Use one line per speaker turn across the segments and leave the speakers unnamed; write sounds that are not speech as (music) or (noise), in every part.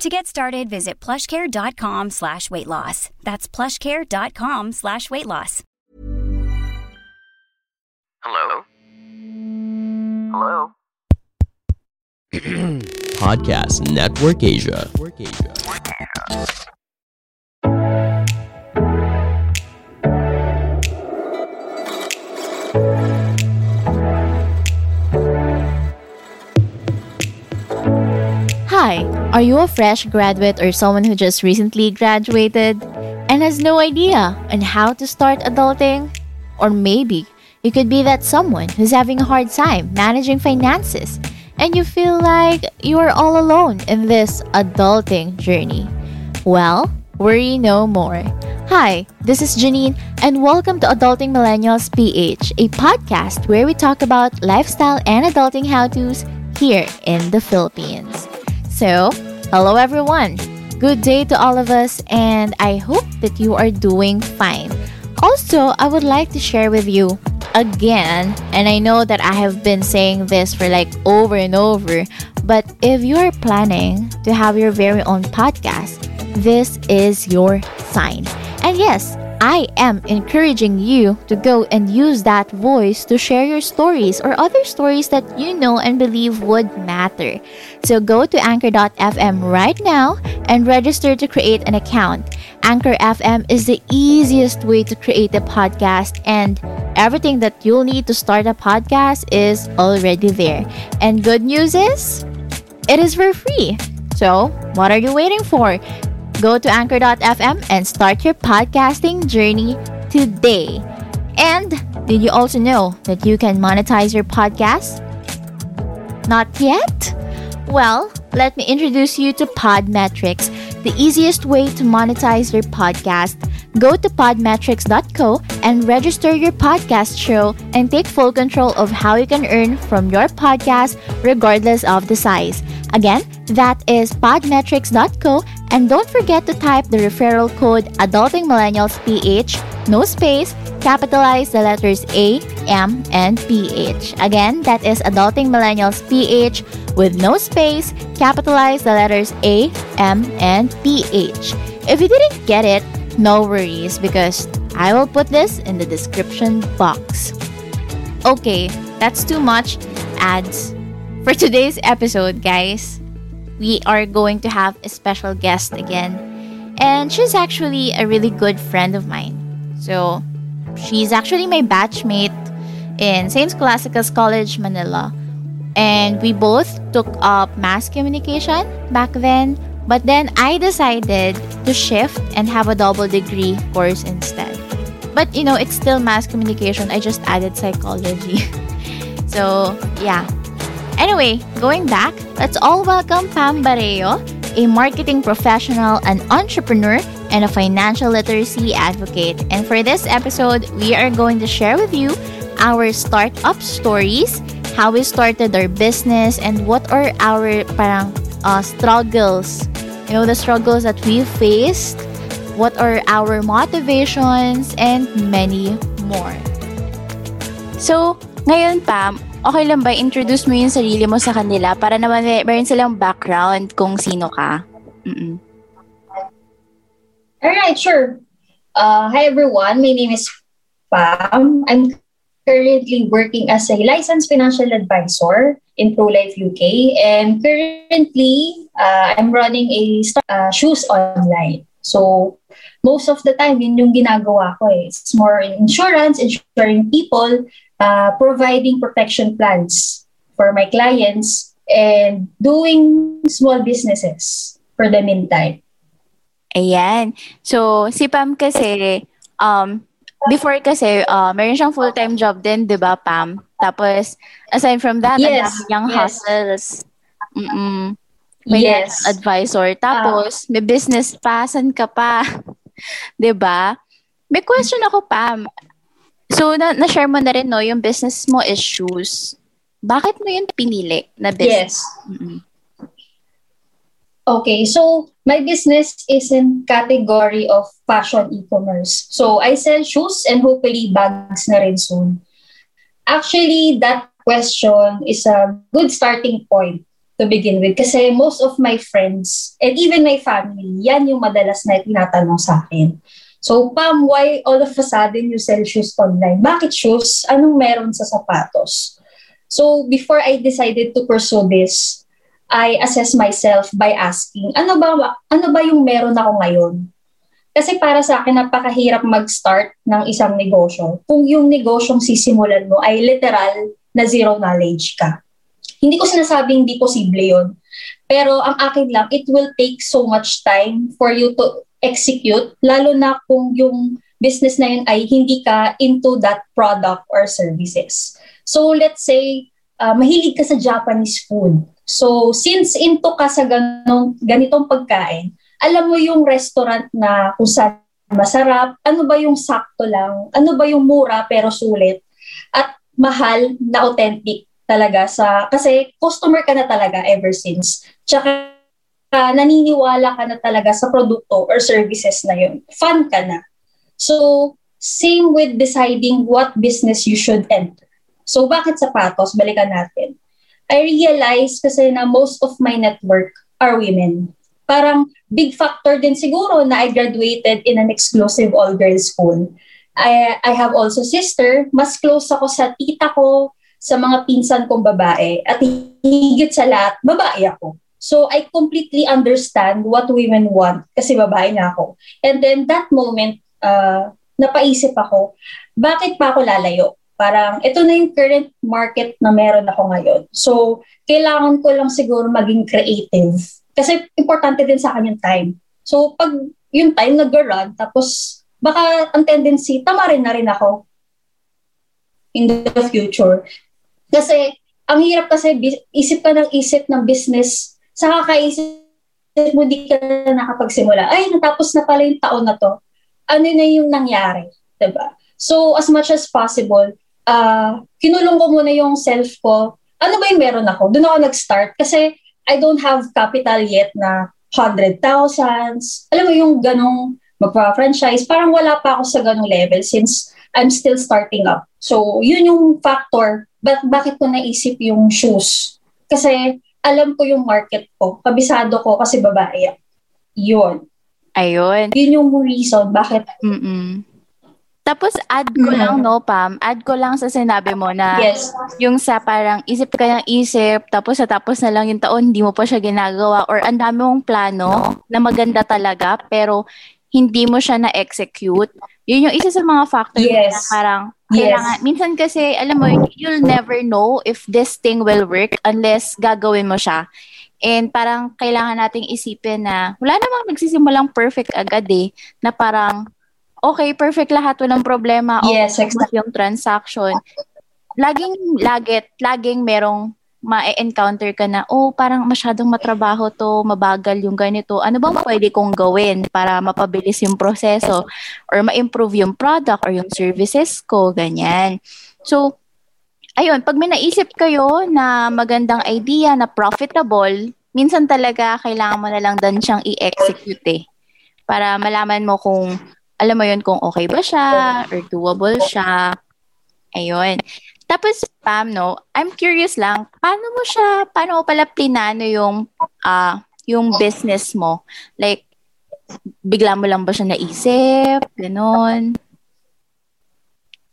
To get started, visit plushcare.com slash weight loss. That's plushcare.com slash weight loss.
Hello? Hello? (clears throat)
Podcast Network Asia.
Hi, are you a fresh graduate or someone who just recently graduated and has no idea on how to start adulting? Or maybe you could be that someone who's having a hard time managing finances and you feel like you are all alone in this adulting journey. Well, worry no more. Hi, this is Janine, and welcome to Adulting Millennials PH, a podcast where we talk about lifestyle and adulting how to's here in the Philippines. So, hello everyone. Good day to all of us, and I hope that you are doing fine. Also, I would like to share with you again, and I know that I have been saying this for like over and over, but if you are planning to have your very own podcast, this is your sign. And yes, I am encouraging you to go and use that voice to share your stories or other stories that you know and believe would matter. So go to anchor.fm right now and register to create an account. Anchor FM is the easiest way to create a podcast, and everything that you'll need to start a podcast is already there. And good news is, it is for free. So, what are you waiting for? Go to anchor.fm and start your podcasting journey today. And did you also know that you can monetize your podcast? Not yet? Well, let me introduce you to Podmetrics, the easiest way to monetize your podcast. Go to podmetrics.co and register your podcast show and take full control of how you can earn from your podcast regardless of the size. Again, that is podmetrics.co and don't forget to type the referral code Adulting Millennials PH, no space, capitalize the letters A, M, and PH. Again, that is Adulting Millennials PH with no space, capitalize the letters A, M, and PH. If you didn't get it, no worries because I will put this in the description box. Okay, that's too much ads. For today's episode, guys, we are going to have a special guest again. And she's actually a really good friend of mine. So, she's actually my batchmate in St. Scholastica's College, Manila. And we both took up mass communication back then. But then I decided to shift and have a double degree course instead. But you know, it's still mass communication. I just added psychology. (laughs) so, yeah, Anyway, going back, let's all welcome Pam Barreo, a marketing professional, an entrepreneur, and a financial literacy advocate. And for this episode, we are going to share with you our startup stories, how we started our business, and what are our parang uh, struggles. You know, the struggles that we faced, what are our motivations, and many more.
So, ngayon Pam, okay lang ba introduce mo yung sarili mo sa kanila para naman may, meron silang background kung sino ka? Mm-mm.
All sure. Uh, hi everyone, my name is Pam. I'm currently working as a licensed financial advisor in ProLife UK, and currently uh, I'm running a uh, shoes online. So most of the time, yun yung ginagawa ko eh. It's more in insurance, insuring people, uh, providing protection plans for my clients, and doing small businesses for the meantime.
Ayan. So, si Pam kasi, um, before kasi, uh, meron siyang full-time job din, di ba, Pam? Tapos, aside from that,
yes,
ang niyang
yes.
hustles. Mm-mm. May
Yes.
advisor. Tapos, may business pa. San ka pa? (laughs) di ba? May question ako, Pam. So, na- na-share mo na rin, no, yung business mo is shoes. Bakit mo yun pinili na business?
Yes.
Mm-mm.
Okay, so my business is in category of fashion e-commerce. So I sell shoes and hopefully bags na rin soon. Actually, that question is a good starting point to begin with kasi most of my friends and even my family, yan yung madalas na tinatanong sa akin. So, Pam, why all of a sudden you sell shoes online? Bakit shoes? Anong meron sa sapatos? So, before I decided to pursue this, I assess myself by asking, ano ba, ano ba yung meron ako ngayon? Kasi para sa akin, napakahirap mag-start ng isang negosyo kung yung negosyong sisimulan mo ay literal na zero knowledge ka. Hindi ko sinasabing hindi posible yon Pero ang akin lang, it will take so much time for you to execute, lalo na kung yung business na yun ay hindi ka into that product or services. So let's say, uh, mahilig ka sa Japanese food. So since into ka sa ganong, ganitong pagkain, alam mo yung restaurant na kung saan masarap, ano ba yung sakto lang, ano ba yung mura pero sulit, at mahal na authentic talaga sa, kasi customer ka na talaga ever since. Tsaka uh, naniniwala ka na talaga sa produkto or services na yun. Fun ka na. So, same with deciding what business you should enter. So, bakit sapatos? Balikan natin. I realize kasi na most of my network are women. Parang big factor din siguro na I graduated in an exclusive all-girls school. I, I have also sister. Mas close ako sa tita ko, sa mga pinsan kong babae. At higit sa lahat, babae ako. So I completely understand what women want kasi babae na ako. And then that moment, uh, napaisip ako, bakit pa ako lalayo? Parang ito na yung current market na meron ako ngayon. So kailangan ko lang siguro maging creative. Kasi importante din sa akin yung time. So pag yung time nag-run, tapos baka ang tendency, tama rin na rin ako in the future. Kasi ang hirap kasi isip ka ng isip ng business sa kakaisip mo di ka na nakapagsimula, ay, natapos na pala yung taon na to. Ano na yung nangyari? ba diba? So, as much as possible, uh, kinulong ko muna yung self ko. Ano ba yung meron ako? Doon ako nag-start kasi I don't have capital yet na hundred thousands. Alam mo yung ganong magpa-franchise, parang wala pa ako sa ganong level since I'm still starting up. So, yun yung factor. But bakit ko naisip yung shoes? Kasi alam ko yung market ko. Kabisado ko kasi babae. Yun.
Ayun.
Yun yung reason bakit.
Mm-mm. Tapos add ko mm-hmm. lang no Pam, add ko lang sa sinabi mo na
yes.
yung sa parang isip ka ng isip tapos sa tapos na lang yung taon hindi mo pa siya ginagawa or ang dami mong plano na maganda talaga pero hindi mo siya na-execute. Yun yung isa sa mga factors
yes.
na parang kailangan, yes. minsan kasi, alam mo, you'll never know if this thing will work unless gagawin mo siya. And parang kailangan nating isipin na wala namang nagsisimulang perfect agad eh, na parang, okay, perfect lahat, walang problema.
Yes,
okay, exactly. yung transaction. Laging, lagit, laging merong ma-encounter ka na, oh, parang masyadong matrabaho to, mabagal yung ganito. Ano bang pwede kong gawin para mapabilis yung proseso or ma-improve yung product or yung services ko, ganyan. So, ayun, pag may naisip kayo na magandang idea na profitable, minsan talaga kailangan mo na lang dan siyang i-execute eh. Para malaman mo kung, alam mo yun, kung okay ba siya or doable siya. Ayun. Tapos, Pam, no, I'm curious lang, paano mo siya, paano mo pala plinano yung, uh, yung business mo? Like, bigla mo lang ba siya naisip? Ganon?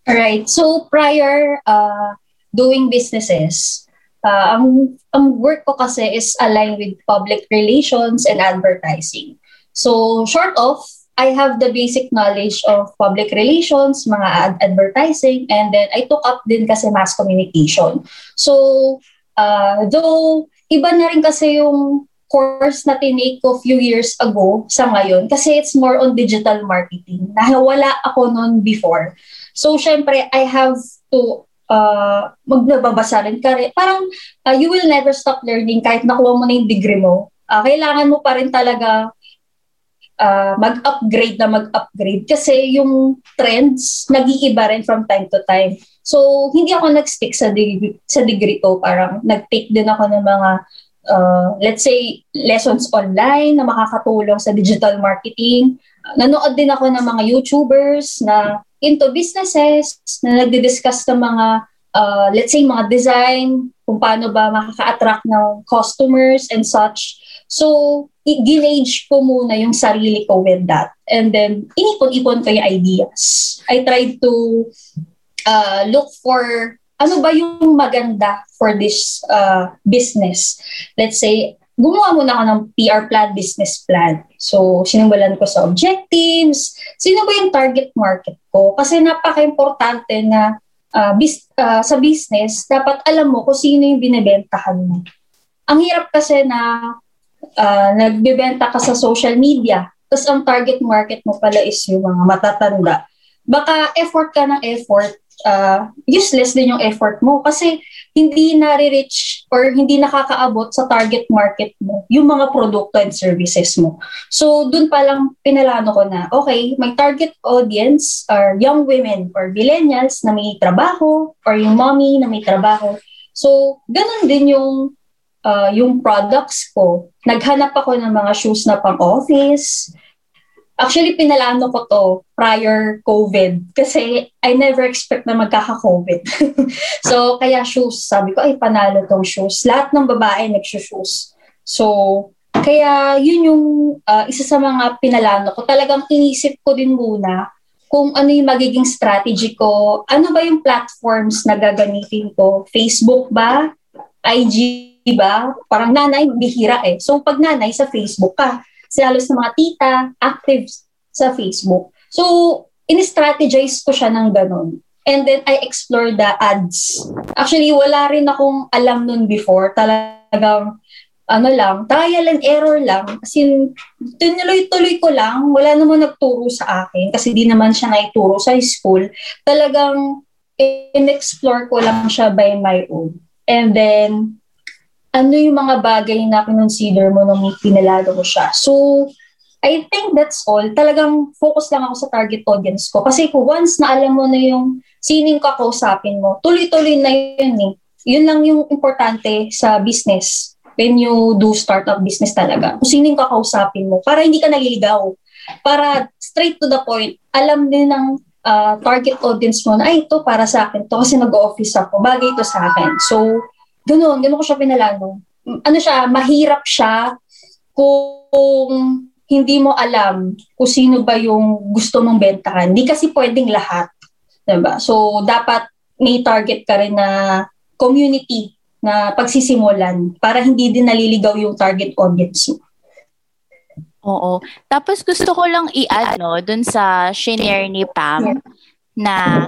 Alright. So, prior uh, doing businesses, uh, ang, ang work ko kasi is aligned with public relations and advertising. So, short of, I have the basic knowledge of public relations, mga ad- advertising, and then I took up din kasi mass communication. So, uh, though iba na rin kasi yung course na tinake ko few years ago sa ngayon kasi it's more on digital marketing na wala ako noon before. So, syempre, I have to uh, magbabasa rin. Kare, parang uh, you will never stop learning kahit nakuha mo na yung degree mo. Uh, kailangan mo pa rin talaga uh, mag-upgrade na mag-upgrade kasi yung trends nag-iiba rin from time to time. So, hindi ako nag-stick sa degree, sa degree ko. Parang nag-take din ako ng mga, uh, let's say, lessons online na makakatulong sa digital marketing. nanood din ako ng mga YouTubers na into businesses, na nagdi-discuss ng mga, uh, let's say, mga design, kung paano ba makaka-attract ng customers and such. So, ginage ko muna yung sarili ko with that. And then, inipon-ipon ko yung ideas. I tried to uh, look for ano ba yung maganda for this uh, business. Let's say, gumawa muna ako ng PR plan, business plan. So, sinimulan ko sa objectives. Sino ba yung target market ko? Kasi napaka-importante na uh, bis, uh, sa business, dapat alam mo kung sino yung binibentahan mo. Ang hirap kasi na uh, nagbebenta ka sa social media, tapos ang target market mo pala is yung mga matatanda. Baka effort ka ng effort, uh, useless din yung effort mo kasi hindi nare-reach or hindi nakakaabot sa target market mo yung mga produkto and services mo. So, dun pa lang pinalano ko na, okay, my target audience are young women or millennials na may trabaho or yung mommy na may trabaho. So, ganun din yung uh, yung products ko. Naghanap ako ng mga shoes na pang-office, Actually, pinalano ko to prior COVID kasi I never expect na magkaka-COVID. (laughs) so, kaya shoes, sabi ko, ay panalo tong shoes. Lahat ng babae nag-shoes. So, kaya yun yung uh, isa sa mga pinalano ko. Talagang inisip ko din muna kung ano yung magiging strategy ko. Ano ba yung platforms na gagamitin ko? Facebook ba? IG ba? Parang nanay, bihira eh. So, pag nanay, sa Facebook ka halos ng mga tita, active sa Facebook. So, in-strategize ko siya ng ganun. And then, I explore the ads. Actually, wala rin akong alam nun before. Talagang, ano lang, trial and error lang. Kasi, tinuloy-tuloy ko lang. Wala naman nagturo sa akin kasi di naman siya naituro sa school. Talagang, in-explore ko lang siya by my own. And then, ano yung mga bagay na consider mo nung pinalalo mo siya. So, I think that's all. Talagang focus lang ako sa target audience ko. Kasi once na alam mo na yung sining kakausapin mo, tuloy-tuloy na yun eh. Yun lang yung importante sa business when you do startup business talaga. Kung sining kakausapin mo para hindi ka naliligaw. Para straight to the point, alam din ng uh, target audience mo na, ay, ito para sa akin to kasi nag-office ako. Bagay ito sa akin. So, Ganun, ganun ko siya pinalano. Ano siya, mahirap siya kung hindi mo alam kung sino ba yung gusto mong bentahan. Hindi kasi pwedeng lahat. Diba? So, dapat may target ka rin na community na pagsisimulan para hindi din naliligaw yung target audience mo.
Oo. Tapos gusto ko lang i-add no, dun sa shinare ni Pam na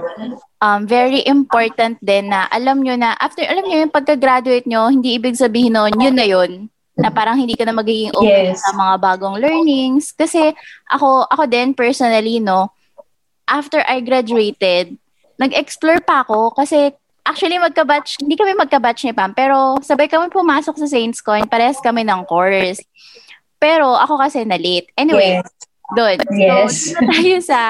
um, very important din na alam nyo na, after, alam nyo yung pagka-graduate nyo, hindi ibig sabihin nun, yun na yun. Na parang hindi ka na magiging open yes. sa mga bagong learnings. Kasi ako, ako din personally, no, after I graduated, nag-explore pa ako kasi actually magka-batch, hindi kami magka-batch ni Pam, pero sabay kami pumasok sa Saints Coin, parehas kami ng course. Pero ako kasi na late. Anyway, yes. doon.
Yes.
So, tayo sa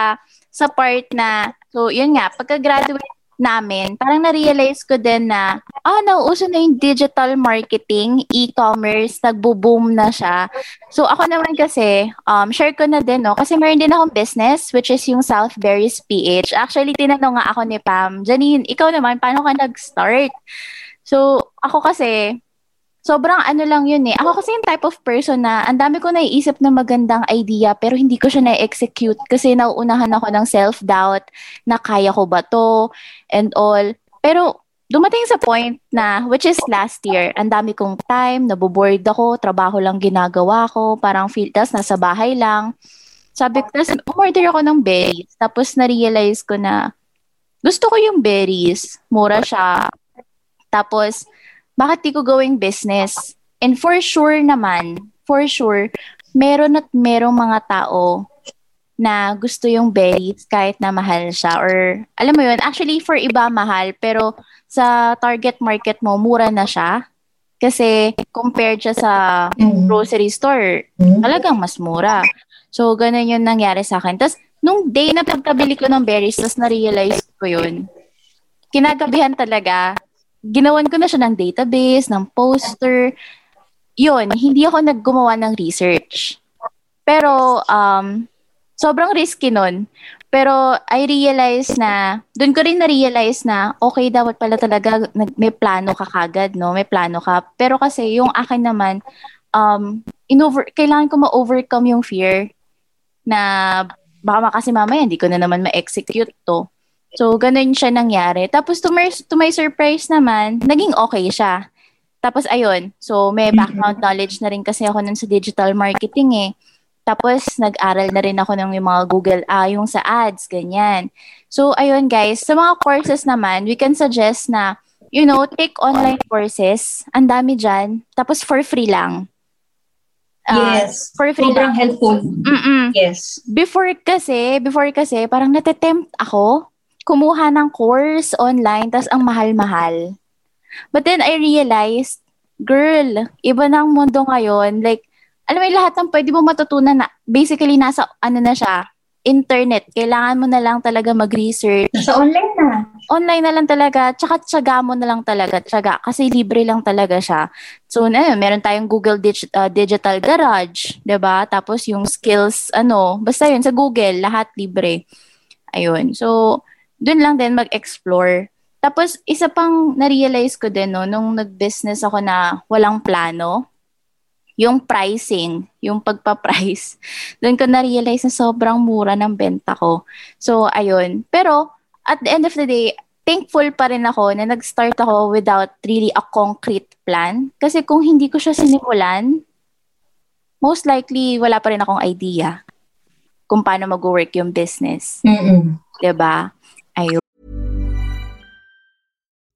sa part na So, yun nga, pagka-graduate namin, parang na-realize ko din na, ah, nauuso na yung digital marketing, e-commerce, nagbo-boom na siya. So, ako naman kasi, um, share ko na din, no? Kasi meron din akong business, which is yung Southberries PH. Actually, tinanong nga ako ni Pam, Janine, ikaw naman, paano ka nag-start? So, ako kasi, sobrang ano lang yun eh. Ako kasi yung type of person na ang dami ko naiisip na magandang idea pero hindi ko siya na-execute kasi nauunahan ako ng self-doubt na kaya ko ba to and all. Pero dumating sa point na, which is last year, ang dami kong time, naboboard ako, trabaho lang ginagawa ko, parang feel, tas nasa bahay lang. Sabi ko, tas umorder ako ng berries. Tapos na-realize ko na gusto ko yung berries. Mura siya. Tapos, bakit di ko gawing business? And for sure naman, for sure, meron at merong mga tao na gusto yung berries kahit na mahal siya or alam mo yun, actually for iba mahal pero sa target market mo mura na siya kasi compared siya sa mm. grocery store, mm. talagang mas mura. So, ganun yung nangyari sa akin. Tapos, nung day na pagkabili ko ng berries, tapos na-realize ko yun, kinagabihan talaga, ginawan ko na siya ng database, ng poster. Yun, hindi ako naggumawa ng research. Pero, um, sobrang risky nun. Pero I realize na, doon ko rin na-realize na, okay, dapat pala talaga may plano ka kagad, no? May plano ka. Pero kasi yung akin naman, um, inover, kailangan ko ma-overcome yung fear na baka kasi mamaya hindi ko na naman ma-execute to. So, ganun siya nangyari. Tapos, to my, to my surprise naman, naging okay siya. Tapos, ayun. So, may background knowledge na rin kasi ako nun sa digital marketing eh. Tapos, nag-aral na rin ako ng yung mga Google, ah, yung sa ads, ganyan. So, ayun guys, sa mga courses naman, we can suggest na, you know, take online courses. Ang dami dyan. Tapos, for free lang.
Uh, yes. For free Sobrang lang. helpful.
Mm-mm.
Yes.
Before kasi, before kasi, parang natetempt ako kumuha ng course online, tas ang mahal-mahal. But then I realized, girl, iba na ang mundo ngayon. Like, alam mo yung lahat ng pwede mo matutunan na basically nasa ano na siya, internet. Kailangan mo na lang talaga mag-research.
Nasa online na.
Online na lang talaga. Tsaka tsaga mo na lang talaga. Tsaga. Kasi libre lang talaga siya. So, na meron tayong Google Dig- uh, Digital Garage. ba diba? Tapos yung skills, ano, basta yun, sa Google, lahat libre. Ayun. So, dun lang din mag-explore. Tapos, isa pang na-realize ko din, no, nung nag-business ako na walang plano, yung pricing, yung pagpa-price, (laughs) doon ko na-realize na sobrang mura ng benta ko. So, ayun. Pero, at the end of the day, thankful pa rin ako na nag-start ako without really a concrete plan. Kasi kung hindi ko siya sinimulan, most likely wala pa rin akong idea kung paano mag-work yung business.
Mm-mm.
'Di ba?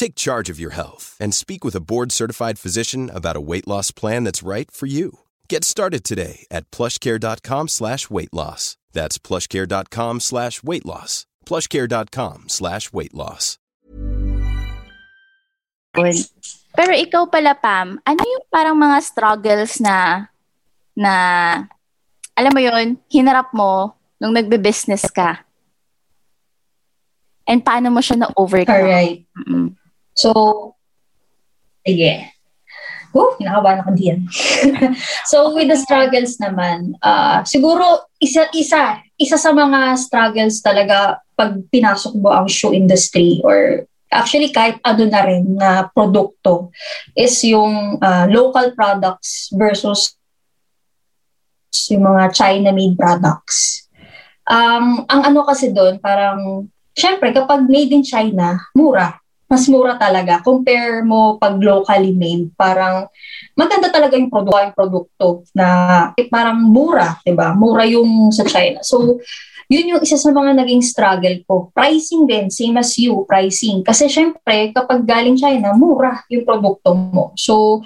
Take charge of your health and speak with a board certified physician about a weight loss plan that's right for you. Get started today at plushcare.com slash weight loss. That's plushcare.com slash weight loss. Plushcare.com slash weight loss.
Pero ikaw pala, Pam, ano yung parang mga struggles na, na, alam mo yon hinarap mo nung nagbe-business ka? And paano mo siya na-overcome?
Alright. Mm-hmm. So, sige. Oh, kinakabahan ako diyan. (laughs) so, with the struggles naman, uh, siguro isa, isa, isa sa mga struggles talaga pag pinasok mo ang shoe industry or actually kahit ano na rin na produkto is yung uh, local products versus yung mga China-made products. Um, ang ano kasi doon, parang, syempre, kapag made in China, mura mas mura talaga. Compare mo pag locally made, parang maganda talaga yung produkto, yung produkto na eh, parang mura, 'di ba? Mura yung sa China. So, yun yung isa sa mga naging struggle ko. Pricing din, same as you, pricing. Kasi syempre, kapag galing China, mura yung produkto mo. So,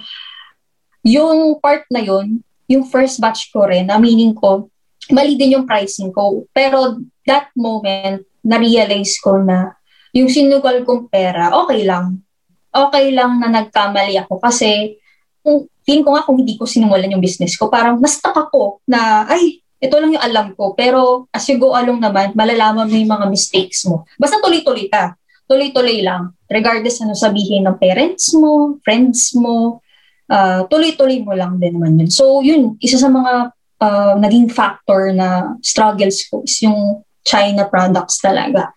yung part na yun, yung first batch ko rin, aminin ko, mali din yung pricing ko. Pero that moment, na-realize ko na yung sinugal kong pera, okay lang. Okay lang na nagkamali ako kasi kung feeling ko nga kung hindi ko sinimulan yung business ko, parang na-stuck ako na, ay, ito lang yung alam ko. Pero as you go along naman, malalaman mo yung mga mistakes mo. Basta tuloy-tuloy ka. Tuloy-tuloy lang. Regardless ano sabihin ng parents mo, friends mo, uh, tuloy-tuloy mo lang din naman yun. So yun, isa sa mga uh, naging factor na struggles ko is yung China products talaga.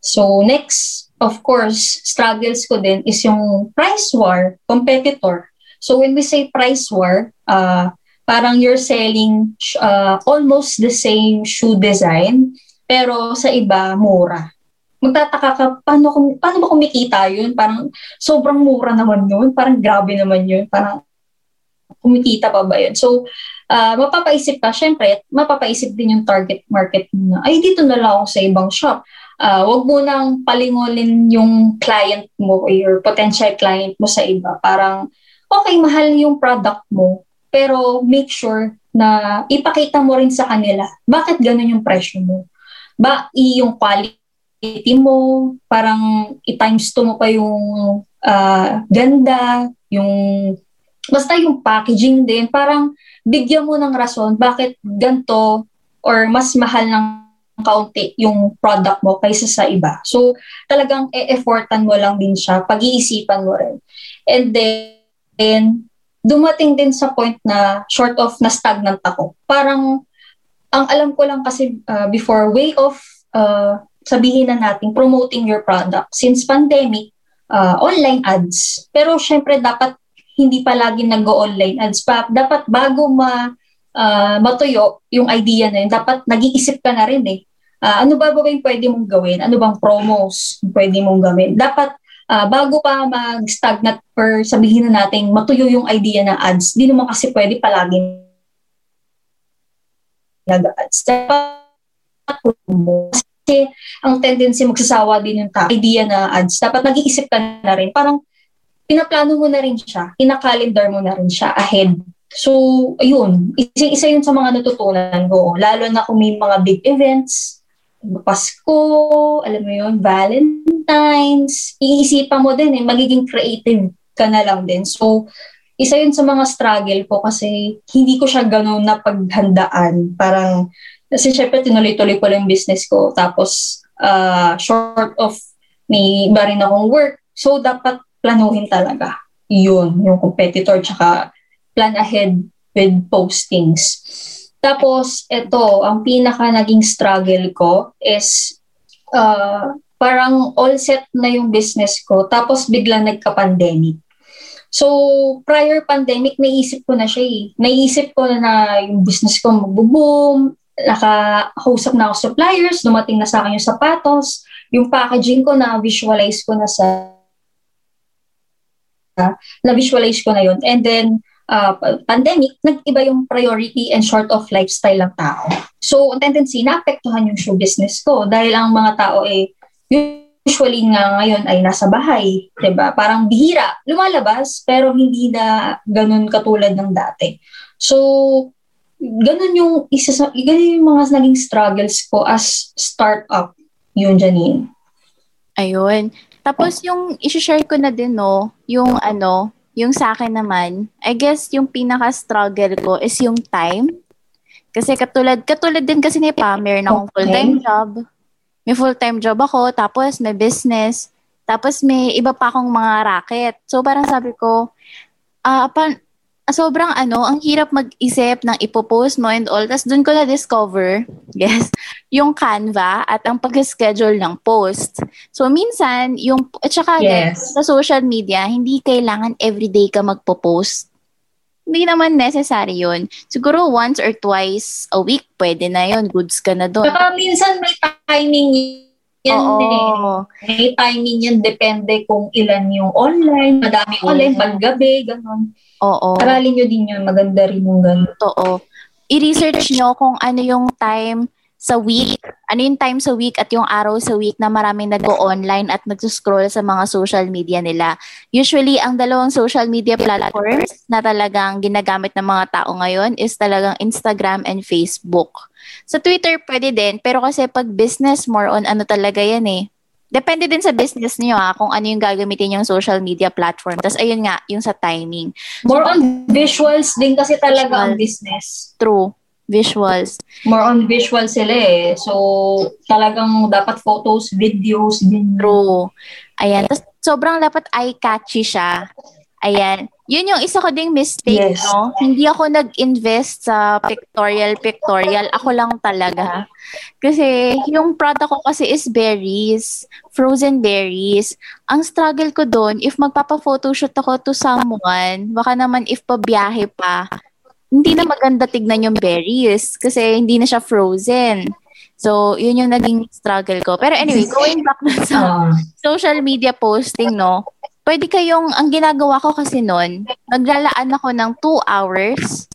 So next, of course, struggles ko din is yung price war, competitor. So when we say price war, uh, parang you're selling uh, almost the same shoe design, pero sa iba, mura. Magtataka ka, paano, kung, paano ba kumikita yun? Parang sobrang mura naman yun. Parang grabe naman yun. Parang kumikita pa ba yun? So, uh, mapapaisip ka, syempre, mapapaisip din yung target market mo na, ay, dito na lang ako sa ibang shop uh, wag mo nang palingolin yung client mo or your potential client mo sa iba. Parang, okay, mahal yung product mo, pero make sure na ipakita mo rin sa kanila bakit ganun yung presyo mo. Ba, yung quality mo, parang i-times to mo pa yung uh, ganda, yung basta yung packaging din, parang bigyan mo ng rason bakit ganto or mas mahal ng kaunti yung product mo kaysa sa iba. So, talagang e-effortan mo lang din siya, pag-iisipan mo rin. And then, dumating din sa point na short of na stagnant ako. Parang, ang alam ko lang kasi uh, before, way of uh, sabihin na natin, promoting your product. Since pandemic, uh, online ads. Pero syempre, dapat hindi palagi nag-online ads pa. Dapat bago ma uh, matuyo yung idea na yun, dapat nag-iisip ka na rin eh. Uh, ano ba ba yung pwede mong gawin? Ano bang promos pwede mong gawin? Dapat uh, bago pa mag-stagnant or sabihin na natin matuyo yung idea na ads, di naman kasi pwede palagi nag-ads. Kasi ang tendency magsasawa din yung ta- idea na ads. Dapat nag-iisip ka na rin. Parang pinaplano mo na rin siya, pinakalendar mo na rin siya ahead So, ayun, isa, isa yun sa mga natutunan ko. Lalo na kung may mga big events, Pasko, alam mo yun, Valentine's, iisipan mo din eh, magiging creative ka na lang din. So, isa yun sa mga struggle ko kasi hindi ko siya ganun na paghandaan. Parang, kasi syempre tinuloy-tuloy ko lang business ko. Tapos, uh, short of may iba rin akong work. So, dapat planuhin talaga. Yun, yung competitor tsaka plan ahead with postings. Tapos, ito, ang pinaka naging struggle ko is uh, parang all set na yung business ko, tapos biglang nagka-pandemic. So, prior pandemic, naisip ko na siya eh. Naisip ko na, na yung business ko magbo-boom, naka-host na ako suppliers, dumating na sa akin yung sapatos, yung packaging ko na visualize ko na sa na visualize ko na yun. And then, uh, pandemic, nag-iba yung priority and short of lifestyle ng tao. So, ang tendency, naapektuhan yung show business ko dahil ang mga tao eh, usually nga ngayon ay nasa bahay, 'di ba? Parang bihira, lumalabas pero hindi na ganun katulad ng dati. So, ganun yung isa sa ganun yung mga naging struggles ko as startup yun Janine.
Ayun. Tapos yung i-share ko na din no, yung ano, yung sa akin naman, I guess yung pinaka-struggle ko is yung time. Kasi katulad, katulad din kasi ni Pam, meron akong full-time job. May full-time job ako, tapos may business, tapos may iba pa akong mga racket. So parang sabi ko, ah, uh, sobrang ano, ang hirap mag-isip ng ipopost mo and all. Tapos doon ko na-discover, (laughs) yes, yung Canva at ang pag-schedule ng post. So minsan, yung, at saka yes. sa social media, hindi kailangan everyday ka magpo-post. Hindi naman necessary yun. Siguro once or twice a week, pwede na yun. Goods ka na doon.
Saka minsan may timing yan Oo. eh. May timing yan. Depende kung ilan yung online. Madami online, paggabi, gano'n.
Oo.
Aralin nyo din yun. Maganda rin yung ganun.
Totoo. I-research nyo kung ano yung time sa week, ano yung time sa week at yung araw sa week na maraming nag-online at nag-scroll sa mga social media nila. Usually, ang dalawang social media platforms na talagang ginagamit ng mga tao ngayon is talagang Instagram and Facebook. Sa Twitter, pwede din, pero kasi pag business, more on ano talaga yan eh, Depende din sa business niyo ah, kung ano yung gagamitin yung social media platform. Tapos ayun nga, yung sa timing.
More on visuals din kasi talaga visuals. ang business.
True. Visuals.
More on visuals sila eh. So, talagang dapat photos, videos din.
True. Ayan. Tapos sobrang dapat eye-catchy siya. Ayan. Yun yung isa ko ding mistake,
Yes.
no? Hindi ako nag-invest sa pictorial, pictorial. Ako lang talaga. Kasi yung product ko kasi is berries, frozen berries. Ang struggle ko doon, if magpapa-photoshoot ako to someone, baka naman if pabiyahe pa, hindi na maganda tignan yung berries kasi hindi na siya frozen. So, yun yung naging struggle ko. Pero anyway, (laughs) going back na sa
Ah,
social media posting, no? Pwede kayong, ang ginagawa ko kasi noon, naglalaan ako ng two hours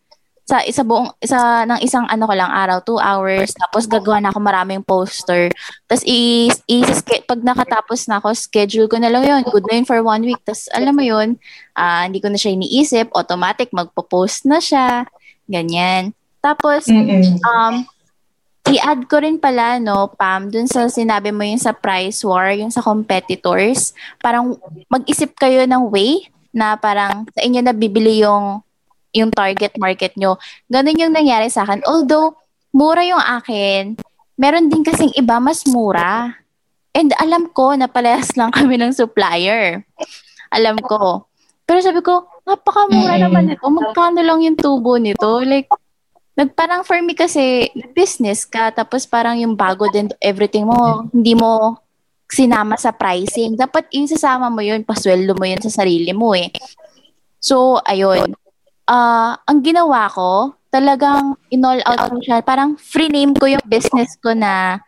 sa isa buong, isa, ng isang ano ko lang araw, two hours, tapos gagawa na ako maraming poster. Tapos, i, i, pag nakatapos na ako, schedule ko na lang yun. Good na yun for one week. Tapos, alam mo yun, ah, hindi ko na siya iniisip, automatic, magpo-post na siya. Ganyan. Tapos,
mm-mm.
um, i-add ko rin pala, no, Pam, dun sa sinabi mo yung sa price war, yung sa competitors, parang mag-isip kayo ng way na parang sa inyo na bibili yung yung target market nyo. Ganun yung nangyari sa akin. Although, mura yung akin, meron din kasing iba mas mura. And alam ko na parehas lang (laughs) kami ng supplier. Alam ko. Pero sabi ko, napakamura
Mm.
naman ito. Magkano lang yung tubo nito? Like, nag parang for me kasi business ka tapos parang yung bago din everything mo hindi mo sinama sa pricing. Dapat isasama mo yun pasweldo mo yun sa sarili mo eh. So ayun. Ah ang ginawa ko talagang in-all out ko siya. Parang free name ko yung business ko na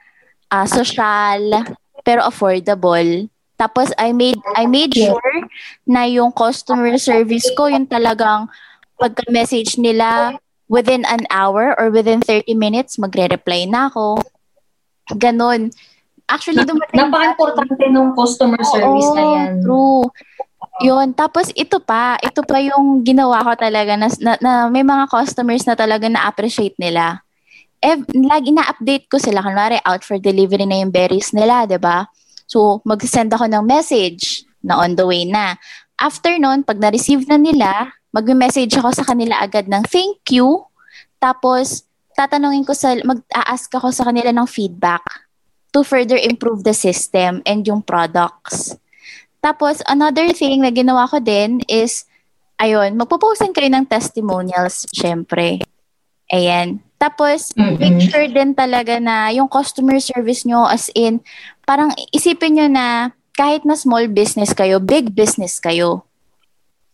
ah, social pero affordable. Tapos I made I made sure na yung customer service ko yung talagang pagka-message nila within an hour or within 30 minutes, magre-reply na ako. Ganon. Actually, dumating
Napaka-importante ng customer service na yan.
True. Yun. Tapos ito pa, ito pa yung ginawa ko talaga na, na, na may mga customers na talaga na-appreciate nila. Eh, lagi na-update ko sila. Kunwari, out for delivery na yung berries nila, 'di ba? So, mag-send ako ng message na on the way na. After nun, pag na-receive na nila, mag-message ako sa kanila agad ng thank you. Tapos, tatanungin ko sa, mag-ask ako sa kanila ng feedback to further improve the system and yung products. Tapos, another thing na ginawa ko din is, ayun, magpo-post din kayo ng testimonials, syempre. Ayan. Tapos,
Mm-mm.
make sure din talaga na yung customer service nyo as in, parang isipin nyo na kahit na small business kayo, big business kayo.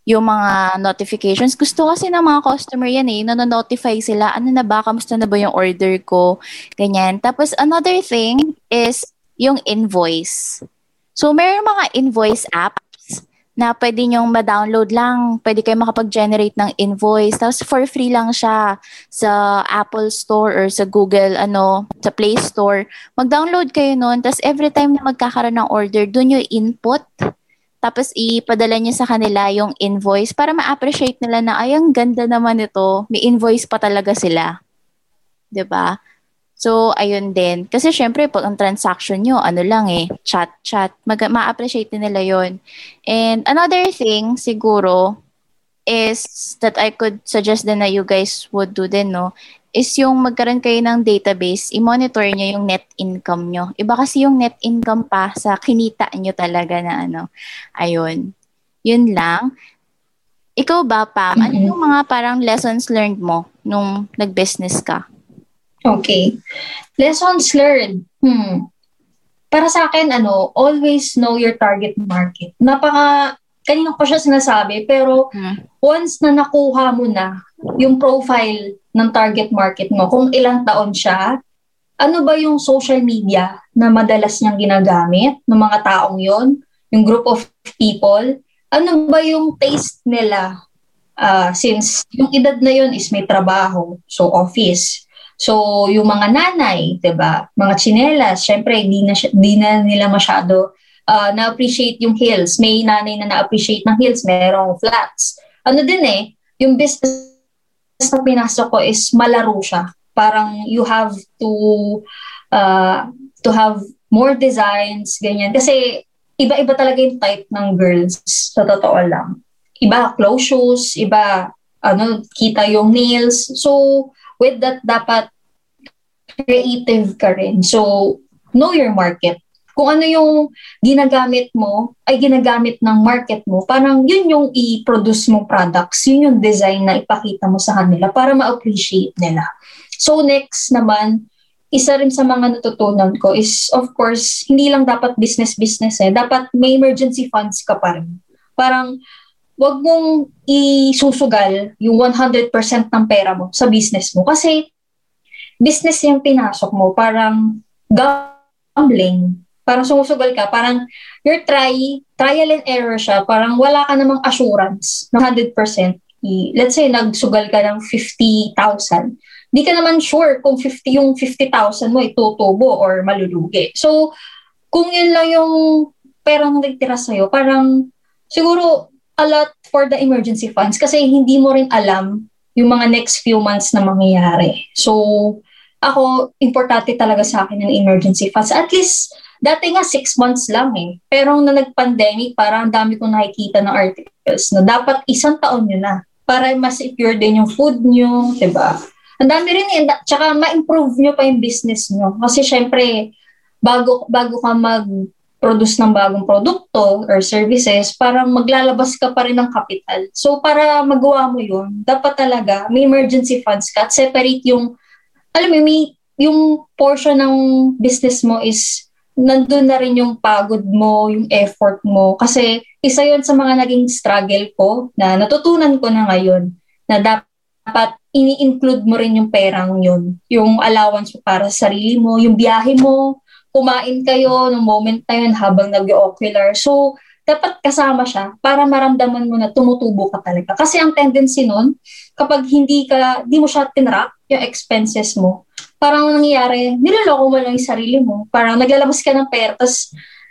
Yung mga notifications. Gusto kasi ng mga customer yan eh. Nanonotify sila. Ano na ba? Kamusta na ba yung order ko? Ganyan. Tapos another thing is yung invoice. So, mayroong mga invoice apps na pwede nyong ma-download lang. Pwede kayo makapag-generate ng invoice. Tapos for free lang siya sa Apple Store or sa Google, ano, sa Play Store. Mag-download kayo nun. Tapos every time na magkakaroon ng order, dun yung input. Tapos ipadala niyo sa kanila yung invoice para ma-appreciate nila na, ay, ang ganda naman ito. May invoice pa talaga sila. 'Di ba? So, ayun din. Kasi syempre, pag ang transaction nyo, ano lang eh, chat-chat, mag- ma-appreciate nila yon And another thing, siguro, is that I could suggest din na you guys would do din, no? Is yung magkaroon kayo ng database, i-monitor nyo yung net income nyo. Iba kasi yung net income pa sa kinita nyo talaga na ano. Ayun. Yun lang. Ikaw ba, Pam? Ano
Mhm.
yung mga parang lessons learned mo nung nag-business ka?
Okay. Lessons learned. Hmm. Para sa akin, ano, always know your target market. Napaka, kanina ko siya sinasabi, pero
Hmm.
once na nakuha mo na yung profile ng target market mo, kung ilang taon siya, ano ba yung social media na madalas niyang ginagamit ng mga taong yon, yung group of people, ano ba yung taste nila? Ah, since yung edad na yon is may trabaho, so office. So, yung mga nanay, 'di ba? Mga tsinelas, syempre di na di na nila masyado ah, na-appreciate yung heels. May nanay na na-appreciate ng heels, merong flats. Ano din eh, yung business na pinasok ko is malaro siya. Parang you have to uh, to have more designs, ganyan. Kasi iba-iba talaga yung type ng girls, sa totoo lang. Iba close shoes, iba ano, kita yung nails. So, with that, dapat creative ka rin. So, know your market. Kung ano yung ginagamit mo, ay ginagamit ng market mo, parang yun yung i-produce mong products, yun yung design na ipakita mo sa kanila para ma-appreciate nila. So next naman, isa rin sa mga natutunan ko is, of course, hindi lang dapat business-business eh. Dapat may emergency funds ka pa rin. Parang, wag mong isusugal yung 100% ng pera mo sa business mo. Kasi, business yung pinasok mo. Parang, gambling. Parang sumusugal ka. Parang, you're try, trial and error siya. Parang wala ka namang assurance na 100%. let's say, nagsugal ka ng 50,000 di ka naman sure kung 50 yung 50,000 mo itutubo or malulugi. So, kung yun lang yung perang nagtira sa'yo, parang siguro a lot for the emergency funds kasi hindi mo rin alam yung mga next few months na mangyayari. So, ako, importante talaga sa akin ng emergency funds. At least, dati nga six months lang eh. Pero na nag-pandemic, parang ang dami kong nakikita ng articles na dapat isang taon nyo na para mas secure din yung food nyo, diba? Ang dami rin eh. Tsaka ma-improve nyo pa yung business nyo. Kasi syempre, bago, bago ka mag-produce ng bagong produkto or services, parang maglalabas ka pa rin ng capital. So para magawa mo yun, dapat talaga may emergency funds ka at separate yung, alam mo, may, yung portion ng business mo is nandun na rin yung pagod mo, yung effort mo. Kasi isa yon sa mga naging struggle ko na natutunan ko na ngayon na dapat ini-include mo rin yung perang yun. Yung allowance para sa sarili mo, yung biyahe mo, kumain kayo ng moment na yun habang nag-ocular. So, dapat kasama siya para maramdaman mo na tumutubo ka talaga. Kasi ang tendency nun, kapag hindi ka, di mo siya tinrack, yung expenses mo, parang nangyayari, niloloko mo lang yung sarili mo. Parang naglalabas ka ng pera, tapos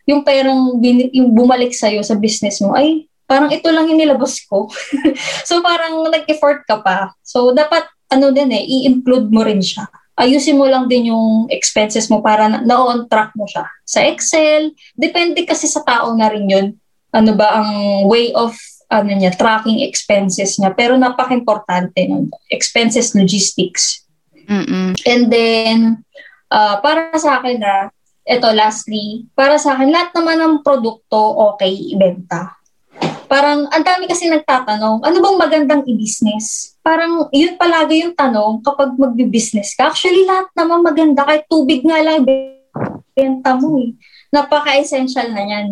yung perang bin, yung bumalik sa'yo sa business mo, ay, parang ito lang yung nilabas ko. (laughs) so parang nag-effort ka pa. So dapat ano din eh, i-include mo rin siya. Ayusin mo lang din yung expenses mo para na- on track mo siya. Sa Excel, depende kasi sa tao na rin yun. Ano ba ang way of ano niya, tracking expenses niya. Pero napaka-importante nun. Expenses logistics.
Mm-mm.
And then, uh, para sa akin na, ito lastly, para sa akin, lahat naman ng produkto okay ibenta parang ang dami kasi nagtatanong, ano bang magandang i-business? Parang yun palagi yung tanong kapag magbi-business ka. Actually, lahat naman maganda. Kahit tubig nga lang, benta mo eh. Napaka-essential na yan.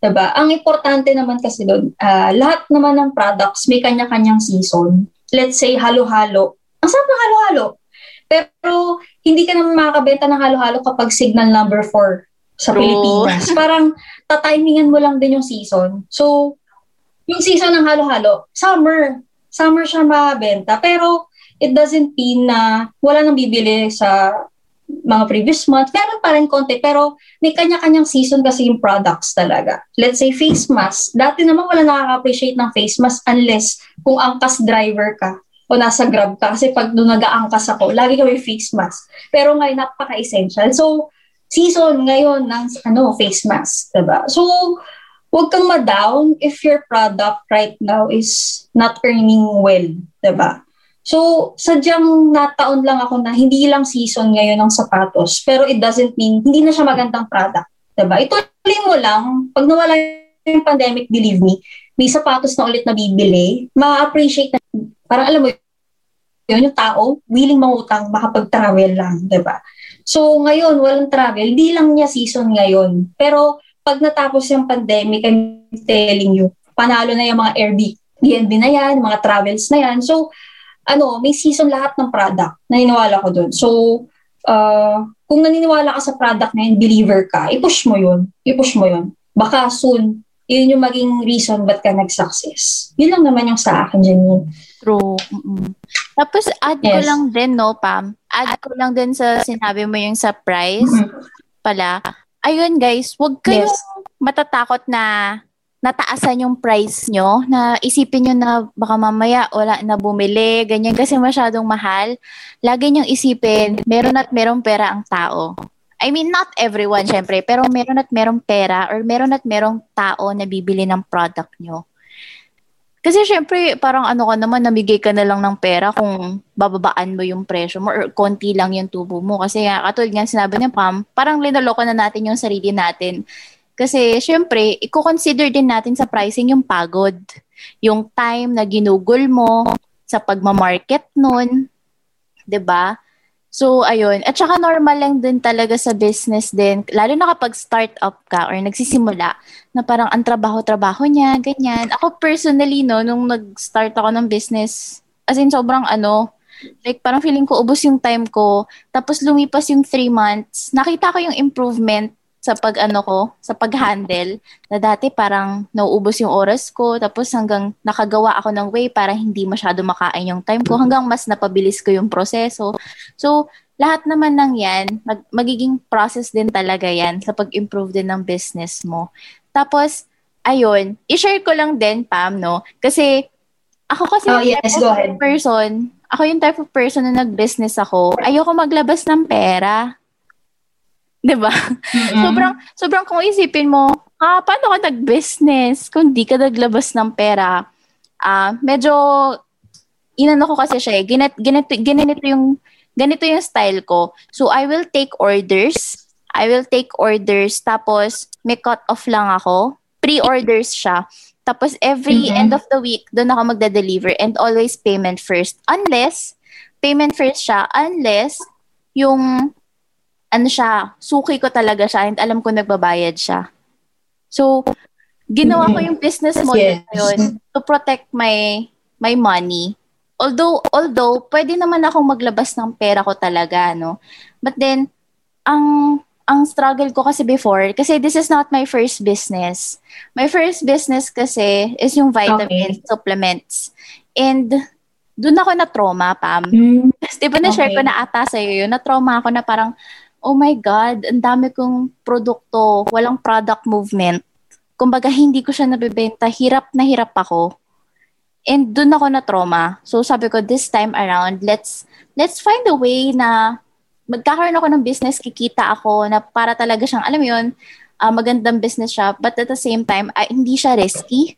Diba? Ang importante naman kasi doon, uh, lahat naman ng products may kanya-kanyang season. Let's say, halo-halo. Ang sarap ng halo-halo. Pero hindi ka naman makakabenta ng halo-halo kapag signal number 4 sa True. Pilipinas. (laughs) Parang tatimingan mo lang din yung season. So, yung season ng halo-halo, summer. Summer siya mabenta. Pero it doesn't mean na wala nang bibili sa mga previous month. Meron pa rin konti. Pero may kanya-kanyang season kasi yung products talaga. Let's say face mask. Dati naman wala nakaka-appreciate ng face mask unless kung angkas driver ka o nasa grab ka. Kasi pag doon nag-aangkas ako, lagi kami face mask. Pero ngayon, napaka-essential. So, season ngayon ng ano, face mask. Diba? So, huwag kang ma-down if your product right now is not earning well, ba? Diba? So, sadyang nataon lang ako na hindi lang season ngayon ng sapatos, pero it doesn't mean hindi na siya magandang product, 'di ba? Ituloy mo lang, pag nawala yung pandemic, believe me, may sapatos na ulit na bibili, ma-appreciate na, parang alam mo yun, yung tao, willing mangutang, makapag-travel lang, ba? So, ngayon, walang travel, hindi lang niya season ngayon, pero pag natapos yung pandemic, I'm telling you, panalo na yung mga Airbnb na yan, mga travels na yan. So, ano, may season lahat ng product. Naniniwala ko doon. So, uh, kung naniniwala ka sa product na yun, believer ka, i-push mo yun. I-push mo yun. Baka soon, yun yung maging reason ba't ka nag-success. Yun lang naman yung sa akin, Janine.
True. Mm-mm. Tapos, add yes. ko lang din, no, Pam? Add ko lang din sa sinabi mo yung sa price mm-hmm. pala ayun guys, wag kayong yes. matatakot na nataasan yung price nyo, na isipin nyo na baka mamaya wala na bumili, ganyan kasi masyadong mahal. Lagi nyong isipin, meron at merong pera ang tao. I mean, not everyone, syempre, pero meron at merong pera or meron at merong tao na bibili ng product nyo. Kasi syempre, parang ano ka naman, namigay ka na lang ng pera kung bababaan mo yung presyo mo or konti lang yung tubo mo. Kasi katulad nga sinabi niya, Pam, parang linaloko na natin yung sarili natin. Kasi syempre, i-consider din natin sa pricing yung pagod. Yung time na ginugol mo sa pagmamarket nun. ba? So, ayun. At saka normal lang din talaga sa business din, lalo na kapag start-up ka or nagsisimula, na parang ang trabaho-trabaho niya, ganyan. Ako personally, no, nung nag-start ako ng business, as in sobrang ano, like parang feeling ko ubos yung time ko. Tapos lumipas yung three months, nakita ko yung improvement sa pag ano ko, sa pag-handle, na dati parang nauubos yung oras ko, tapos hanggang nakagawa ako ng way para hindi masyado makain yung time ko, hanggang mas napabilis ko yung proseso. So, lahat naman ng yan, mag- magiging process din talaga yan sa pag-improve din ng business mo. Tapos, ayun, i-share ko lang din, Pam, no? Kasi, ako kasi
oh, yes, go ahead.
person, ako yung type of person na nag-business ako, ayoko maglabas ng pera. 'Di ba? Mm-hmm. Sobrang sobrang kung isipin mo, ah, paano ka nag-business kung di ka naglabas ng pera? Ah, medyo inano ko kasi siya eh. Ginet, ganito, ganito yung ganito yung style ko. So I will take orders. I will take orders tapos may cut off lang ako. Pre-orders siya. Tapos every mm-hmm. end of the week, doon ako magda-deliver and always payment first. Unless payment first siya unless yung ano siya, suki ko talaga siya and alam ko nagbabayad siya. So, ginawa ko yung business model yes. yun to protect my my money. Although although pwede naman akong maglabas ng pera ko talaga, no. But then ang ang struggle ko kasi before kasi this is not my first business. My first business kasi is yung vitamin okay. supplements. And doon ako na trauma, Pam. Mm. Tapos, di ba na-share okay. ko na ata sa'yo yun, na trauma ako na parang, oh my God, ang dami kong produkto, walang product movement. Kumbaga, hindi ko siya nabibenta. Hirap na hirap ako. And doon ako na trauma. So sabi ko, this time around, let's let's find a way na magkakaroon ako ng business, kikita ako na para talaga siyang, alam mo yun, uh, magandang business siya. But at the same time, uh, hindi siya risky.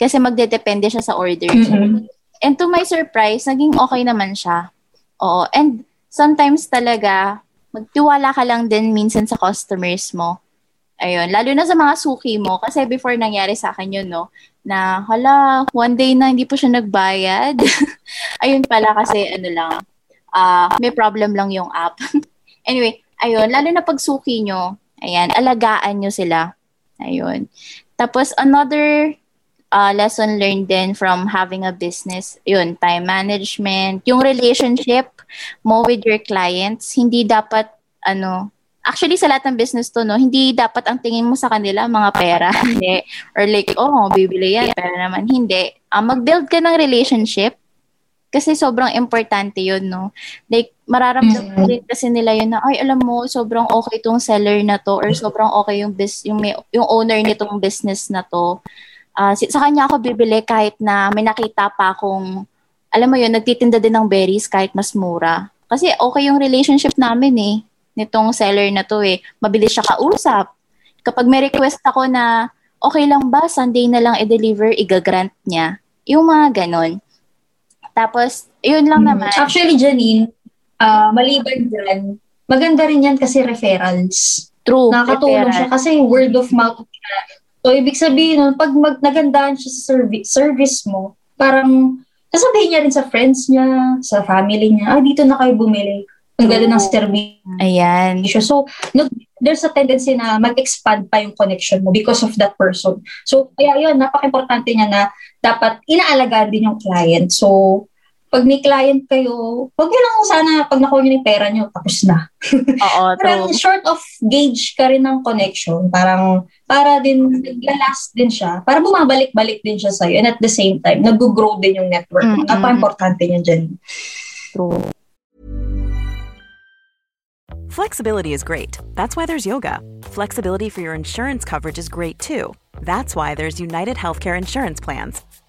Kasi magdedepende siya sa orders. Mm-hmm. And to my surprise, naging okay naman siya. Oo. And sometimes talaga, magtiwala ka lang din minsan sa customers mo. Ayun, lalo na sa mga suki mo. Kasi before nangyari sa akin yun, no, na, hala, one day na hindi po siya nagbayad. (laughs) ayun pala kasi, ano lang, uh, may problem lang yung app. (laughs) anyway, ayun, lalo na pag suki nyo, ayan, alagaan nyo sila. Ayun. Tapos, another uh, lesson learned din from having a business, yun, time management, yung relationship mo with your clients, hindi dapat, ano, actually sa lahat ng business to, no, hindi dapat ang tingin mo sa kanila mga pera. (laughs) hindi. Or like, oh, bibili yan, pera naman. Hindi. Uh, mag-build ka ng relationship kasi sobrang importante yun, no? Like, mararamdaman mm-hmm. din kasi nila yun na, ay, alam mo, sobrang okay tong seller na to or sobrang okay yung, bis- yung, may, yung owner nitong business na to uh, sa kanya ako bibili kahit na may nakita pa akong, alam mo yun, nagtitinda din ng berries kahit mas mura. Kasi okay yung relationship namin eh, nitong seller na to eh. Mabilis siya kausap. Kapag may request ako na, okay lang ba, Sunday na lang i-deliver, i-grant niya. Yung mga ganon. Tapos, yun lang hmm. naman.
Actually, Janine, uh, maliban dyan, maganda rin yan kasi referrals.
True.
Nakakatulong referral. siya kasi word of mouth So, ibig sabihin nun, pag mag, nagandaan siya sa service, service mo, parang sasabihin niya rin sa friends niya, sa family niya, ah, dito na kayo bumili. Ang ganda ng service.
Ayan.
So, no, there's a tendency na mag-expand pa yung connection mo because of that person. So, kaya yun, napaka-importante niya na dapat inaalagaan din yung client. So, pag may client kayo, wag nyo lang sana pag nakuha nyo yung pera nyo, tapos na. (laughs)
Oo, (laughs)
parang short of gauge ka rin ng connection. Parang, para din, naglalast din siya. Para bumabalik-balik din siya sa'yo. And at the same time, nag-grow din yung network. Mm-hmm. Napaka-importante niya dyan.
True.
Flexibility is great. That's why there's yoga. Flexibility for your insurance coverage is great too. That's why there's United Healthcare Insurance Plans.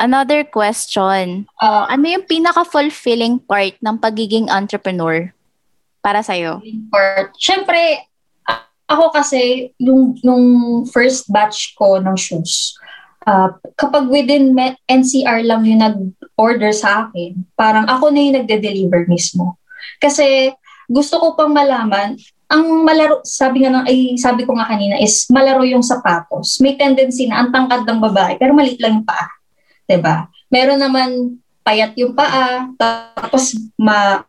Another question.
Uh,
Ano yung pinaka-fulfilling part ng pagiging entrepreneur para sa'yo?
part. Siyempre, ako kasi, yung, yung first batch ko ng shoes, ah, kapag within NCR lang yung nag-order sa akin, parang ako na yung nagde-deliver mismo. Kasi gusto ko pang malaman, ang malaro, sabi nga ng, ay, sabi ko nga kanina is malaro yung sapatos. May tendency na ang tangkad ng babae, pero maliit lang yung paa. Ba? Meron naman payat yung paa, tapos ma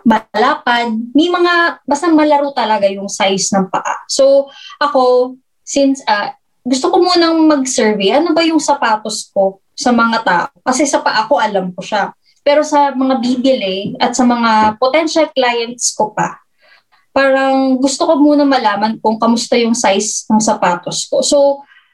malapad. May mga, basta malaro talaga yung size ng paa. So, ako, since ah, gusto ko munang mag-survey, ano ba yung sapatos ko sa mga tao? Kasi sa paa ko, alam ko siya. Pero sa mga bibili at sa mga potential clients ko pa, parang gusto ko muna malaman kung kamusta yung size ng sapatos ko. So,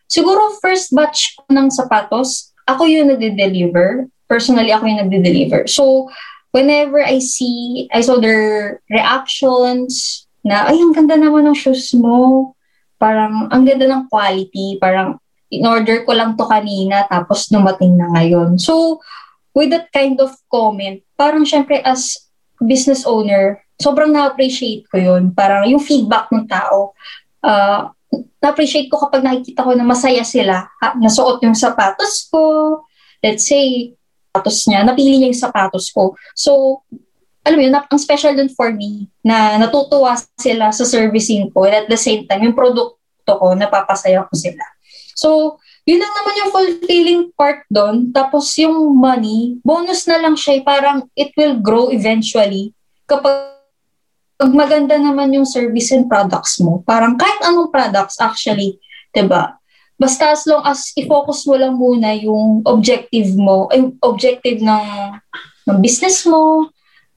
siguro first batch ko ng sapatos, ako yung nagde-deliver. Personally, ako yung nagde-deliver. So, whenever I see, I saw their reactions na, ay, ang ganda naman ng shoes mo. Parang, ang ganda ng quality. Parang, in-order ko lang to kanina, tapos dumating na ngayon. So, with that kind of comment, parang syempre as business owner, sobrang na-appreciate ko yun. Parang yung feedback ng tao, uh, na-appreciate ko kapag nakikita ko na masaya sila, ha, nasuot yung sapatos ko, let's say, sapatos niya, napili niya yung sapatos ko. So, alam mo yun, ang special dun for me, na natutuwa sila sa servicing ko, and at the same time, yung produkto ko, napapasaya ko sila. So, yun lang naman yung fulfilling part doon. Tapos yung money, bonus na lang siya. eh. Parang it will grow eventually. Kapag pag maganda naman yung service and products mo, parang kahit anong products actually, 'di ba? Basta as long as i-focus mo lang muna yung objective mo, ay objective ng ng business mo,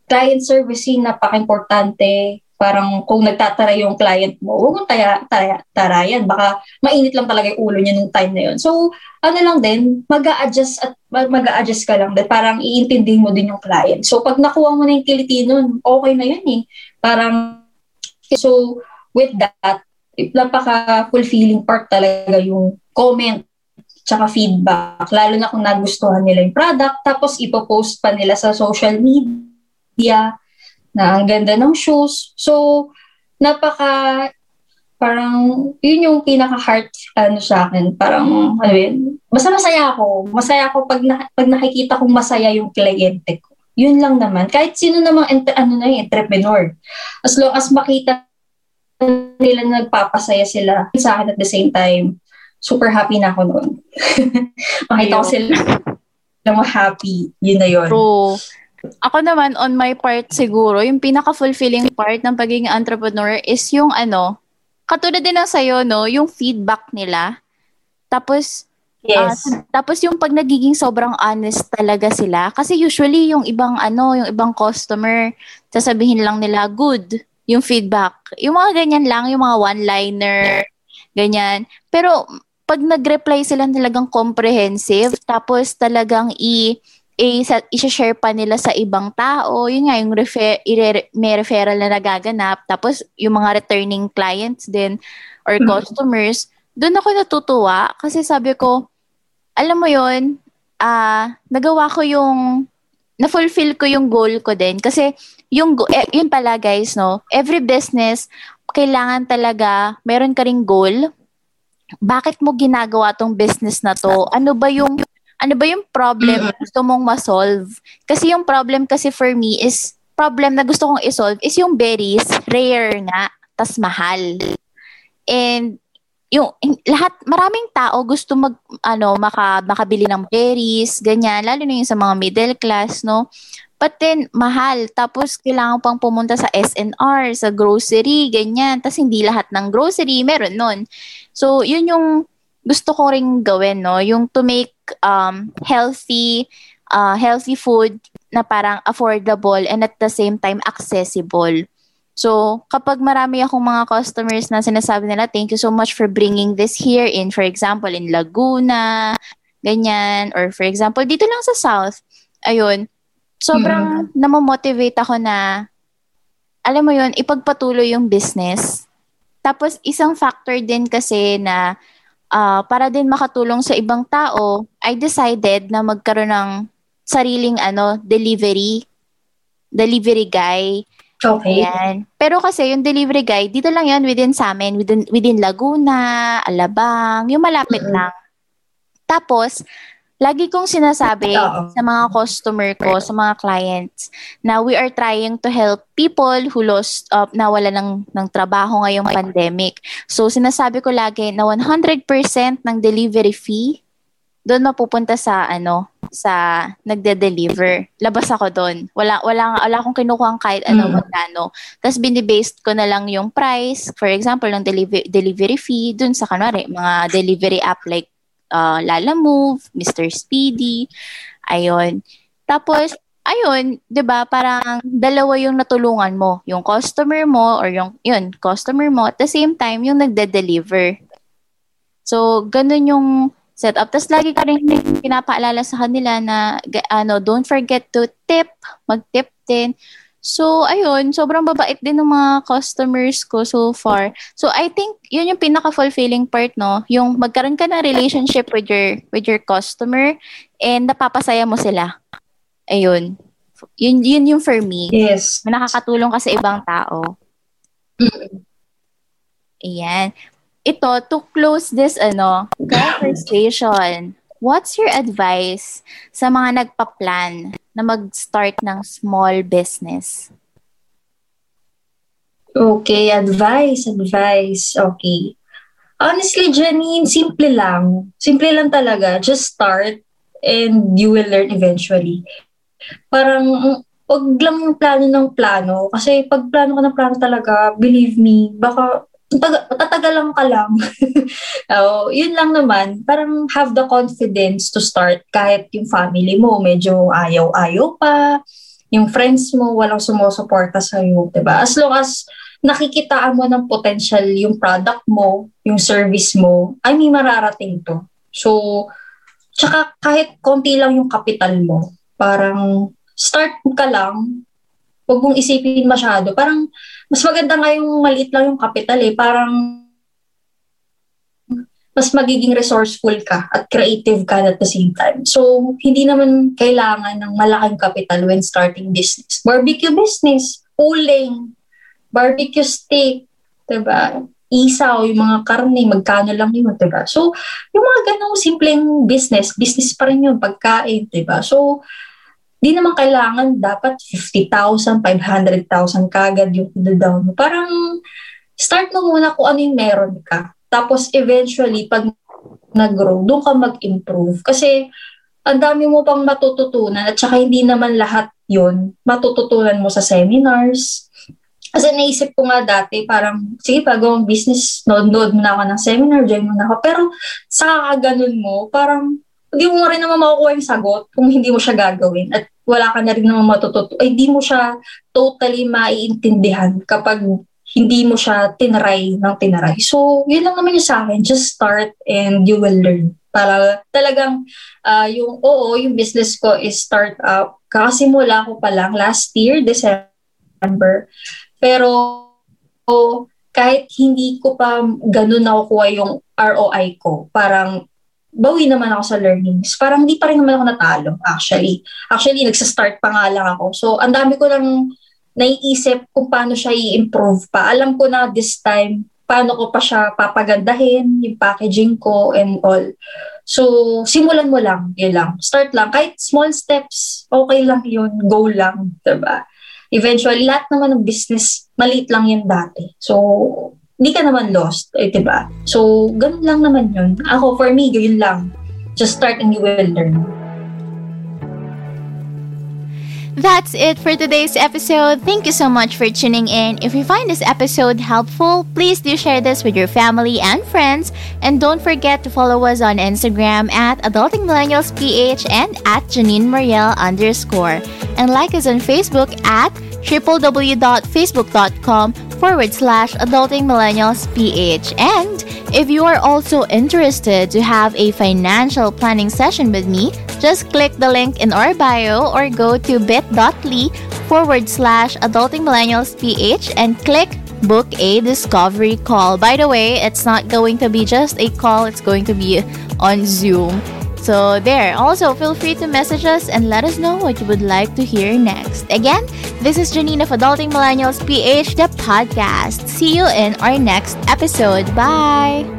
client servicing napaka-importante. Parang kung nagtatara yung client mo, huwag mong taya, taya, tarayan. Baka mainit lang talaga yung ulo niya nung time na yun. So, ano lang din, mag adjust at mag adjust ka lang din. Parang iintindihin mo din yung client. So, pag nakuha mo na yung kiliti nun, okay na yun eh. Parang, so, with that, napaka-fulfilling part talaga yung comment tsaka feedback. Lalo na kung nagustuhan nila yung product, tapos ipopost pa nila sa social media na ang ganda ng shoes. So, napaka parang yun yung pinaka-heart ano sa akin. Parang, ano yun, basta masaya ako. Masaya ako pag, na, pag nakikita kong masaya yung kliyente ko. Yun lang naman. Kahit sino namang ent- ano na yung entrepreneur. As long as makita nila na nagpapasaya sila sa akin at the same time, super happy na ako noon. (laughs) Makita ko sila na happy. Yun na yun.
True. Ako naman, on my part siguro, yung pinaka-fulfilling part ng pagiging entrepreneur is yung ano, katulad din ng sa'yo, no, yung feedback nila. Tapos,
Yes.
ah, tapos yung pag nagiging sobrang honest talaga sila. Kasi usually yung ibang ano, yung ibang customer, sasabihin lang nila, good, yung feedback. Yung mga ganyan lang, yung mga one-liner, ganyan. Pero pag nag-reply sila talagang comprehensive, tapos talagang i i i-share pa nila sa ibang tao. Yun nga, yung refer, may referral na nagaganap. Tapos, yung mga returning clients din or customers, doon ako natutuwa kasi sabi ko, alam mo yun, ah nagawa ko yung, na-fulfill ko yung goal ko din. Kasi, yung, eh, yun pala guys, no, every business, kailangan talaga, meron ka ring goal. Bakit mo ginagawa tong business na to? Ano ba yung ano ba yung problem na gusto mong ma-solve? Kasi yung problem kasi for me is, problem na gusto kong i-solve is yung berries, rare nga, tas mahal. And yung lahat maraming tao gusto mag ano maka makabili ng berries, ganyan, lalo na yung sa mga middle class, no? But then, mahal. Tapos, kailangan pang pumunta sa SNR, sa grocery, ganyan. Tapos, hindi lahat ng grocery, meron nun. So, yun yung gusto ko ring gawin, no? Yung to make um, healthy, uh, healthy food na parang affordable and at the same time accessible. So, kapag marami akong mga customers na sinasabi nila, thank you so much for bringing this here in, for example, in Laguna, ganyan. Or for example, dito lang sa South, ayun, sobrang mm. namomotivate ako na, alam mo yun, ipagpatuloy yung business. Tapos, isang factor din kasi na uh, para din makatulong sa ibang tao, I decided na magkaroon ng sariling ano, delivery, delivery guy.
Okay.
Ayan. Pero kasi yung delivery guy, dito lang yan within sa amin, within, within Laguna, Alabang, yung malapit mm-hmm. lang. Tapos, lagi kong sinasabi (laughs) Uh-oh. sa mga customer ko, sa mga clients, na we are trying to help people who lost, uh, nawala ng, ng trabaho ngayong pandemic. So, sinasabi ko lagi na 100% ng delivery fee, doon mapupunta sa, ano, sa nagde-deliver. Labas ako doon. Wala, wala, wala akong kinukuha kahit ano mm. magkano. Tapos binibased ko na lang yung price, for example, ng delivery, delivery fee dun sa, kanwari, mga delivery app like uh, Lala Move, Mr. Speedy, ayun. Tapos, ayun, 'di ba? Parang dalawa yung natulungan mo, yung customer mo or yung yun, customer mo at the same time yung nagde-deliver. So, ganun yung setup. Tapos lagi ka rin pinapaalala sa kanila na ano, don't forget to tip, mag-tip din. So, ayun, sobrang babait din ng mga customers ko so far. So, I think yun yung pinaka-fulfilling part, no? Yung magkaroon ka ng relationship with your with your customer and napapasaya mo sila. Ayun. Yun, yun yung for me.
Yes.
Nakakatulong ka sa ibang tao. Mm-hmm. Ayan. Ito, to close this ano, conversation, what's your advice sa mga nagpa-plan na mag-start ng small business?
Okay, advice, advice. Okay. Honestly, Janine, simple lang. Simple lang talaga. Just start and you will learn eventually. Parang, wag lang plano ng plano. Kasi pag plano ka ng plano talaga, believe me, baka tatagalan ka lang. (laughs) oh, yun lang naman, parang have the confidence to start kahit yung family mo medyo ayaw-ayaw pa, yung friends mo walang sumusuporta sa iyo, 'di ba? As long as nakikitaan mo ng potential yung product mo, yung service mo, ay may mararating to. So, tsaka kahit konti lang yung capital mo, parang start ka lang, huwag mong isipin masyado. Parang mas maganda nga yung maliit lang yung capital eh. Parang mas magiging resourceful ka at creative ka at the same time. So, hindi naman kailangan ng malaking capital when starting business. Barbecue business, uling, barbecue steak, diba? Isaw, yung mga karne, magkano lang yun, diba? So, yung mga ganong simpleng business, business pa rin yun, pagkain, diba? So, di naman kailangan dapat 50,000, 500,000 kagad yung down mo. Parang start mo muna kung ano yung meron ka. Tapos eventually, pag nag-grow, doon ka mag-improve. Kasi ang dami mo pang matututunan at saka hindi naman lahat yon matututunan mo sa seminars. Kasi naisip ko nga dati, parang, sige, pag business, nod-nod mo na ako ng seminar, join mo na ako. Pero sa kaganon mo, parang hindi mo rin naman makukuha yung sagot kung hindi mo siya gagawin at wala ka na rin naman matututo. Ay, hindi mo siya totally maiintindihan kapag hindi mo siya tinaray ng tinaray. So, yun lang naman yung sa akin. Just start and you will learn. Para talagang uh, yung, oo, yung business ko is start up. Kakasimula ko pa lang last year, December. Pero, oh, kahit hindi ko pa ganun nakukuha yung ROI ko, parang bawi naman ako sa learnings. Parang hindi pa rin naman ako natalo, actually. Actually, nagsa-start pa nga lang ako. So, ang dami ko lang naiisip kung paano siya i-improve pa. Alam ko na this time, paano ko pa siya papagandahin, yung packaging ko and all. So, simulan mo lang, yun lang. Start lang. Kahit small steps, okay lang yun. Go lang, diba? Eventually, lahat naman ng business, maliit lang yun dati. So, hindi ka naman lost, eh, diba? So, ganun lang naman yun. Ako, for me, yun lang. Just start and you will learn.
That's it for today's episode. Thank you so much for tuning in. If you find this episode helpful, please do share this with your family and friends. And don't forget to follow us on Instagram at Adulting Millennials PH and at Janine Marielle underscore. And like us on Facebook at www.facebook.com forward slash adulting millennials ph. And If you are also interested to have a financial planning session with me, just click the link in our bio or go to bit.ly forward slash adulting millennials ph and click book a discovery call. By the way, it's not going to be just a call, it's going to be on Zoom. So, there. Also, feel free to message us and let us know what you would like to hear next. Again, this is Janine of Adulting Millennials PH, the podcast. See you in our next episode. Bye.